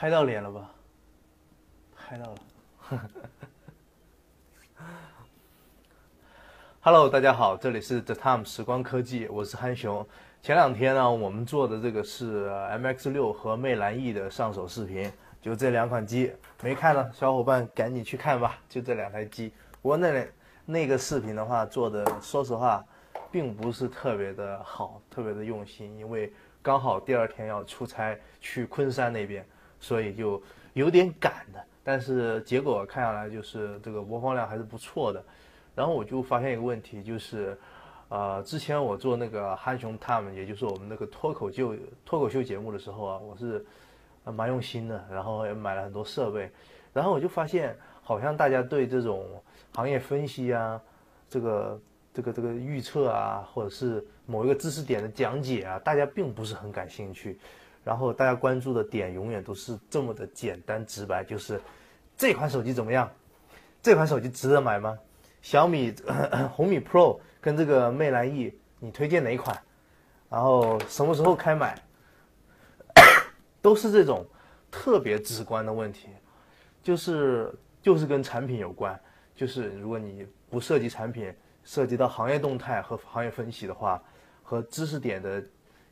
拍到脸了吧？拍到了。Hello，大家好，这里是 The Time 时光科技，我是憨熊。前两天呢，我们做的这个是 MX 六和魅蓝 E 的上手视频，就这两款机，没看的小伙伴赶紧去看吧，就这两台机。不过那那个视频的话做的，说实话，并不是特别的好，特别的用心，因为刚好第二天要出差去昆山那边。所以就有点赶的，但是结果看下来就是这个播放量还是不错的。然后我就发现一个问题，就是，呃，之前我做那个憨熊 time，也就是我们那个脱口秀脱口秀节目的时候啊，我是蛮用心的，然后也买了很多设备。然后我就发现，好像大家对这种行业分析啊，这个这个这个预测啊，或者是某一个知识点的讲解啊，大家并不是很感兴趣。然后大家关注的点永远都是这么的简单直白，就是这款手机怎么样？这款手机值得买吗？小米 红米 Pro 跟这个魅蓝 E，你推荐哪款？然后什么时候开买？都是这种特别直观的问题，就是就是跟产品有关。就是如果你不涉及产品，涉及到行业动态和行业分析的话，和知识点的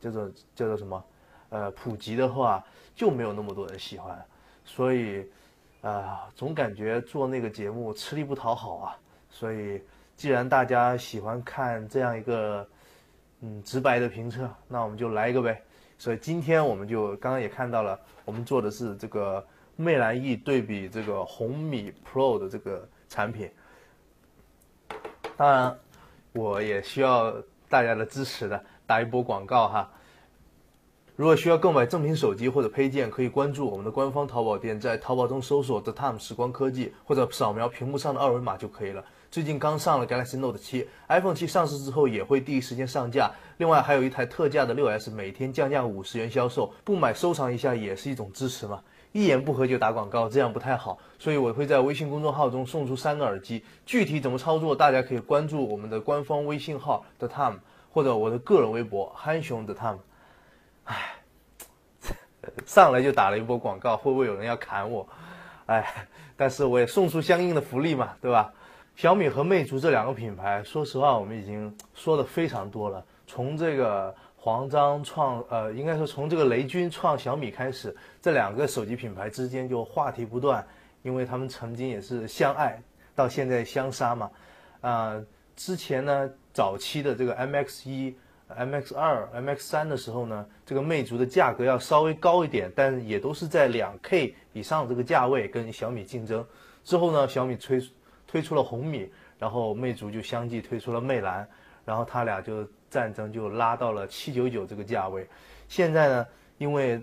这种叫做什么？呃，普及的话就没有那么多人喜欢，所以，啊，总感觉做那个节目吃力不讨好啊。所以，既然大家喜欢看这样一个，嗯，直白的评测，那我们就来一个呗。所以今天我们就刚刚也看到了，我们做的是这个魅蓝 E 对比这个红米 Pro 的这个产品。当然，我也需要大家的支持的，打一波广告哈。如果需要购买正品手机或者配件，可以关注我们的官方淘宝店，在淘宝中搜索 “The Time 时光科技”或者扫描屏幕上的二维码就可以了。最近刚上了 Galaxy Note 7 iPhone 7上市之后也会第一时间上架。另外还有一台特价的 6S，每天降价五十元销售，不买收藏一下也是一种支持嘛。一言不合就打广告，这样不太好，所以我会在微信公众号中送出三个耳机。具体怎么操作，大家可以关注我们的官方微信号 The Time 或者我的个人微博憨熊 The Time。唉，上来就打了一波广告，会不会有人要砍我？哎，但是我也送出相应的福利嘛，对吧？小米和魅族这两个品牌，说实话，我们已经说的非常多了。从这个黄章创，呃，应该说从这个雷军创小米开始，这两个手机品牌之间就话题不断，因为他们曾经也是相爱，到现在相杀嘛。啊，之前呢，早期的这个 MX 一。MX 二、MX 三的时候呢，这个魅族的价格要稍微高一点，但也都是在两 K 以上这个价位跟小米竞争。之后呢，小米推推出了红米，然后魅族就相继推出了魅蓝，然后他俩就战争就拉到了七九九这个价位。现在呢，因为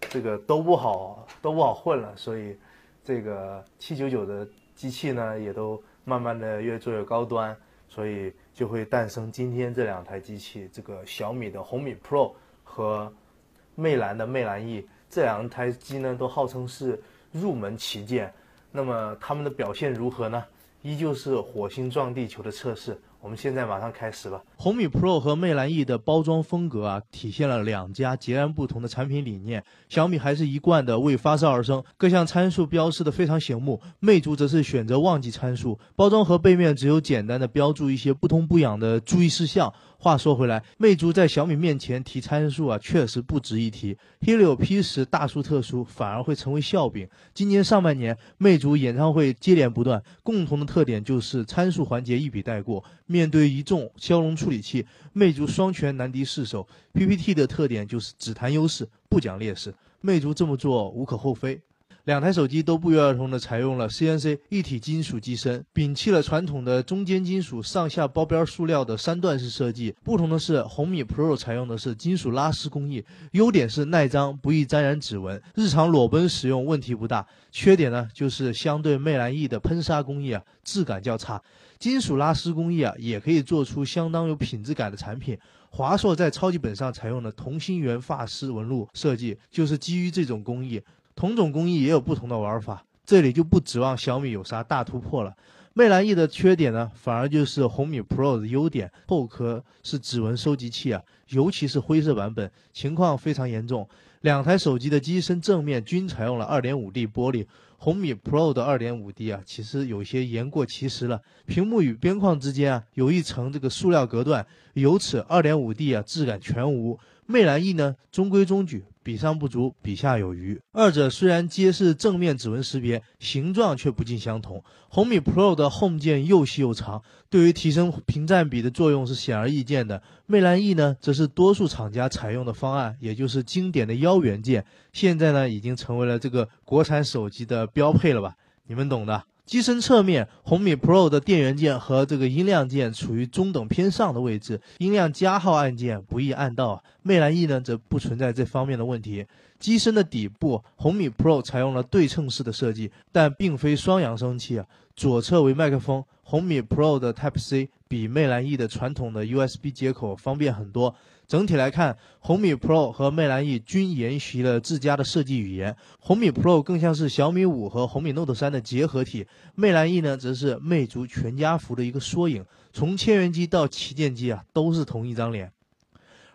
这个都不好都不好混了，所以这个七九九的机器呢，也都慢慢的越做越高端。所以就会诞生今天这两台机器，这个小米的红米 Pro 和魅蓝的魅蓝 E 这两台机呢，都号称是入门旗舰。那么它们的表现如何呢？依旧是火星撞地球的测试。我们现在马上开始吧。红米 Pro 和魅蓝 E 的包装风格啊，体现了两家截然不同的产品理念。小米还是一贯的为发烧而生，各项参数标示的非常醒目；魅族则是选择忘记参数，包装盒背面只有简单的标注一些不痛不痒的注意事项。话说回来，魅族在小米面前提参数啊，确实不值一提。Helio P 十大书特书，反而会成为笑柄。今年上半年，魅族演唱会接连不断，共同的特点就是参数环节一笔带过。面对一众骁龙处理器，魅族双拳难敌四手。PPT 的特点就是只谈优势，不讲劣势。魅族这么做无可厚非。两台手机都不约而同的采用了 CNC 一体金属机身，摒弃了传统的中间金属上下包边塑料的三段式设计。不同的是，红米 Pro 采用的是金属拉丝工艺，优点是耐脏，不易沾染指纹，日常裸奔使用问题不大。缺点呢，就是相对魅蓝 E 的喷砂工艺啊，质感较差。金属拉丝工艺啊，也可以做出相当有品质感的产品。华硕在超级本上采用的同心圆发丝纹路设计，就是基于这种工艺。同种工艺也有不同的玩法，这里就不指望小米有啥大突破了。魅蓝 E 的缺点呢，反而就是红米 Pro 的优点。后壳是指纹收集器啊，尤其是灰色版本，情况非常严重。两台手机的机身正面均采用了 2.5D 玻璃。红米 Pro 的 2.5D 啊，其实有些言过其实了。屏幕与边框之间啊，有一层这个塑料隔断，由此 2.5D 啊质感全无。魅蓝 E 呢，中规中矩。比上不足，比下有余。二者虽然皆是正面指纹识别，形状却不尽相同。红米 Pro 的 Home 键又细又长，对于提升屏占比的作用是显而易见的。魅蓝 E 呢，则是多数厂家采用的方案，也就是经典的腰圆键。现在呢，已经成为了这个国产手机的标配了吧？你们懂的。机身侧面，红米 Pro 的电源键和这个音量键处于中等偏上的位置，音量加号按键不易按到啊。魅蓝 E 呢，则不存在这方面的问题。机身的底部，红米 Pro 采用了对称式的设计，但并非双扬声器啊。左侧为麦克风，红米 Pro 的 Type C 比魅蓝 E 的传统的 USB 接口方便很多。整体来看，红米 Pro 和魅蓝 E 均沿袭了自家的设计语言。红米 Pro 更像是小米五和红米 Note 三的结合体，魅蓝 E 呢，则是魅族全家福的一个缩影。从千元机到旗舰机啊，都是同一张脸。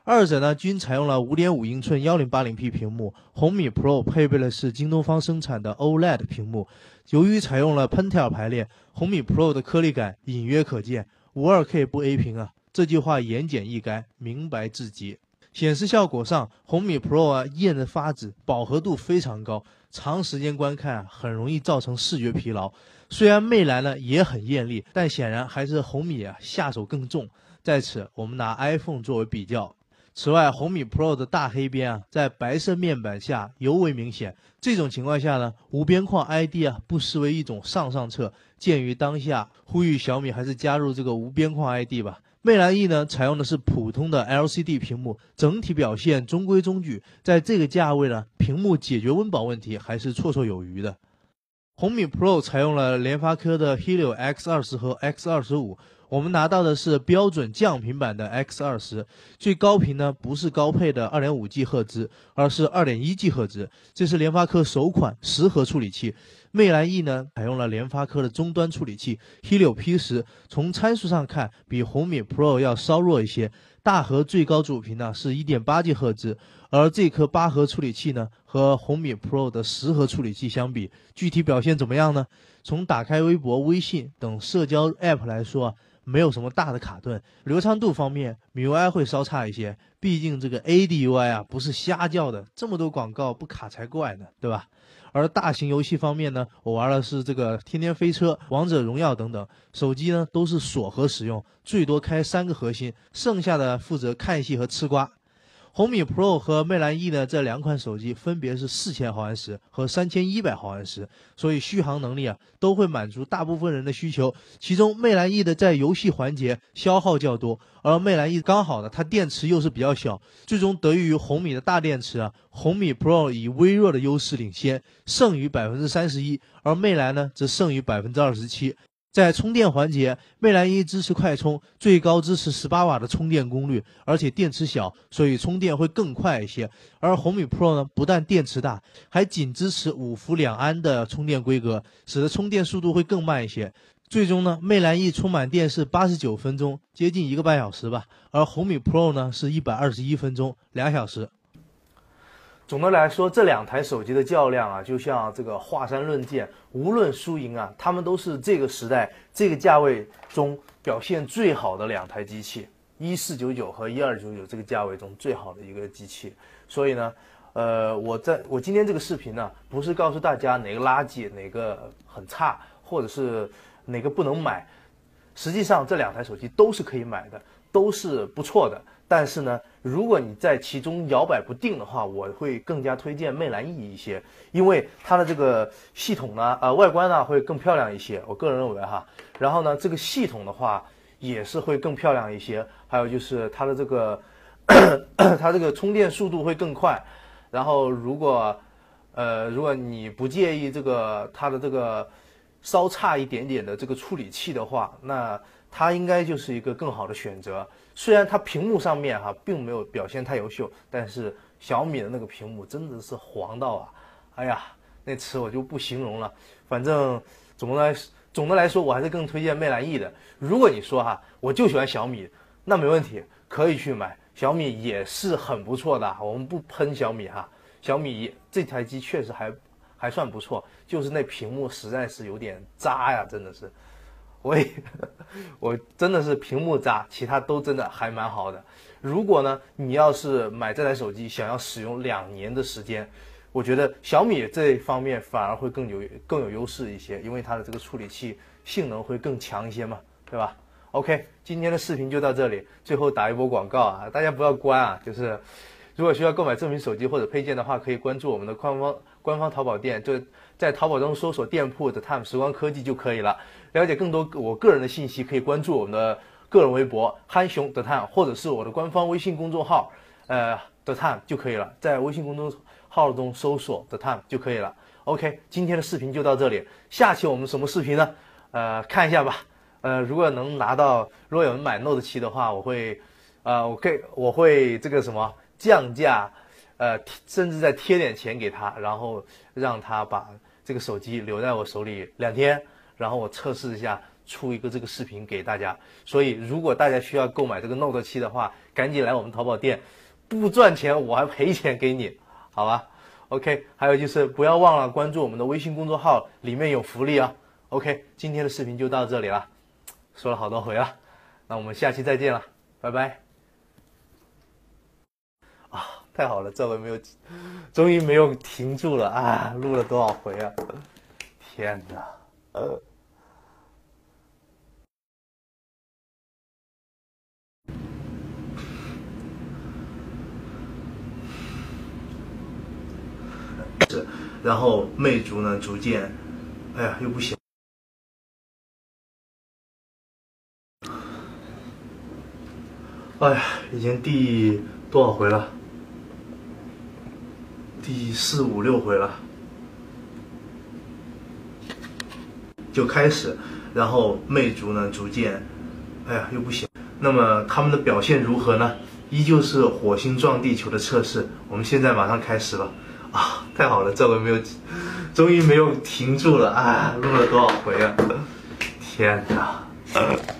二者呢，均采用了5.5英寸 1080P 屏幕。红米 Pro 配备的是京东方生产的 OLED 屏幕。由于采用了 Pentel 排列，红米 Pro 的颗粒感隐约可见。52K 不 A 屏啊。这句话言简意赅，明白至极。显示效果上，红米 Pro 啊艳得发紫，饱和度非常高，长时间观看啊很容易造成视觉疲劳。虽然魅蓝呢也很艳丽，但显然还是红米啊下手更重。在此，我们拿 iPhone 作为比较。此外，红米 Pro 的大黑边啊在白色面板下尤为明显。这种情况下呢，无边框 ID 啊不失为一种上上策。鉴于当下，呼吁小米还是加入这个无边框 ID 吧。魅蓝 E 呢，采用的是普通的 LCD 屏幕，整体表现中规中矩。在这个价位呢，屏幕解决温饱问题还是绰绰有余的。红米 Pro 采用了联发科的 Helio X 二十和 X 二十五我们拿到的是标准降频版的 X20，最高频呢不是高配的 2.5G 赫兹，而是 2.1G 赫兹，这是联发科首款十核处理器。魅蓝 E 呢，采用了联发科的终端处理器 Helio P10，从参数上看，比红米 Pro 要稍弱一些。大核最高主频呢是 1.8G 赫兹，而这颗八核处理器呢，和红米 Pro 的十核处理器相比，具体表现怎么样呢？从打开微博、微信等社交 App 来说，没有什么大的卡顿。流畅度方面，MIUI 会稍差一些，毕竟这个 ADUI 啊不是瞎叫的，这么多广告不卡才怪呢，对吧？而大型游戏方面呢，我玩的是这个《天天飞车》《王者荣耀》等等，手机呢都是锁核使用，最多开三个核心，剩下的负责看戏和吃瓜。红米 Pro 和魅蓝 E 呢，这两款手机分别是四千毫安时和三千一百毫安时，所以续航能力啊都会满足大部分人的需求。其中魅蓝 E 的在游戏环节消耗较多，而魅蓝 E 刚好呢，它电池又是比较小，最终得益于红米的大电池啊，红米 Pro 以微弱的优势领先，剩余百分之三十一，而魅蓝呢则剩余百分之二十七。在充电环节，魅蓝 E 支持快充，最高支持十八瓦的充电功率，而且电池小，所以充电会更快一些。而红米 Pro 呢，不但电池大，还仅支持五伏两安的充电规格，使得充电速度会更慢一些。最终呢，魅蓝 E 充满电是八十九分钟，接近一个半小时吧，而红米 Pro 呢是一百二十一分钟，两小时。总的来说，这两台手机的较量啊，就像这个华山论剑，无论输赢啊，他们都是这个时代这个价位中表现最好的两台机器，一四九九和一二九九这个价位中最好的一个机器。所以呢，呃，我在我今天这个视频呢，不是告诉大家哪个垃圾，哪个很差，或者是哪个不能买，实际上这两台手机都是可以买的，都是不错的。但是呢，如果你在其中摇摆不定的话，我会更加推荐魅蓝 E 一些，因为它的这个系统呢，呃，外观呢会更漂亮一些，我个人认为哈。然后呢，这个系统的话也是会更漂亮一些，还有就是它的这个，它这个充电速度会更快。然后如果，呃，如果你不介意这个它的这个稍差一点点的这个处理器的话，那它应该就是一个更好的选择。虽然它屏幕上面哈并没有表现太优秀，但是小米的那个屏幕真的是黄到啊，哎呀，那词我就不形容了。反正总的来总的来说，我还是更推荐魅蓝 E 的。如果你说哈我就喜欢小米，那没问题，可以去买小米也是很不错的。我们不喷小米哈，小米这台机确实还还算不错，就是那屏幕实在是有点渣呀，真的是。我也，我真的是屏幕渣，其他都真的还蛮好的。如果呢，你要是买这台手机想要使用两年的时间，我觉得小米这方面反而会更有更有优势一些，因为它的这个处理器性能会更强一些嘛，对吧？OK，今天的视频就到这里，最后打一波广告啊，大家不要关啊，就是如果需要购买正品手机或者配件的话，可以关注我们的官方官方淘宝店，就在淘宝中搜索店铺的 Time 时光科技就可以了。了解更多我个人的信息，可以关注我们的个人微博“憨熊 the time”，或者是我的官方微信公众号“呃 the time” 就可以了。在微信公众号中搜索 “the time” 就可以了。OK，今天的视频就到这里，下期我们什么视频呢？呃，看一下吧。呃，如果能拿到，如果有人买 Note 七的话，我会，呃，我可以，我会这个什么降价，呃，甚至再贴点钱给他，然后让他把这个手机留在我手里两天。然后我测试一下，出一个这个视频给大家。所以，如果大家需要购买这个 Note 七的话，赶紧来我们淘宝店，不赚钱我还赔钱给你，好吧？OK，还有就是不要忘了关注我们的微信公众号，里面有福利啊。OK，今天的视频就到这里了，说了好多回了，那我们下期再见了，拜拜。啊，太好了，这回没有，终于没有停住了啊！录了多少回啊？天哪！呃。然后魅族呢，逐渐，哎呀，又不行，哎呀，已经第多少回了？第四五六回了。就开始，然后魅族呢逐渐，哎呀又不行。那么他们的表现如何呢？依旧是火星撞地球的测试。我们现在马上开始了，啊，太好了，这回没有，终于没有停住了啊！录了多少回啊？天哪！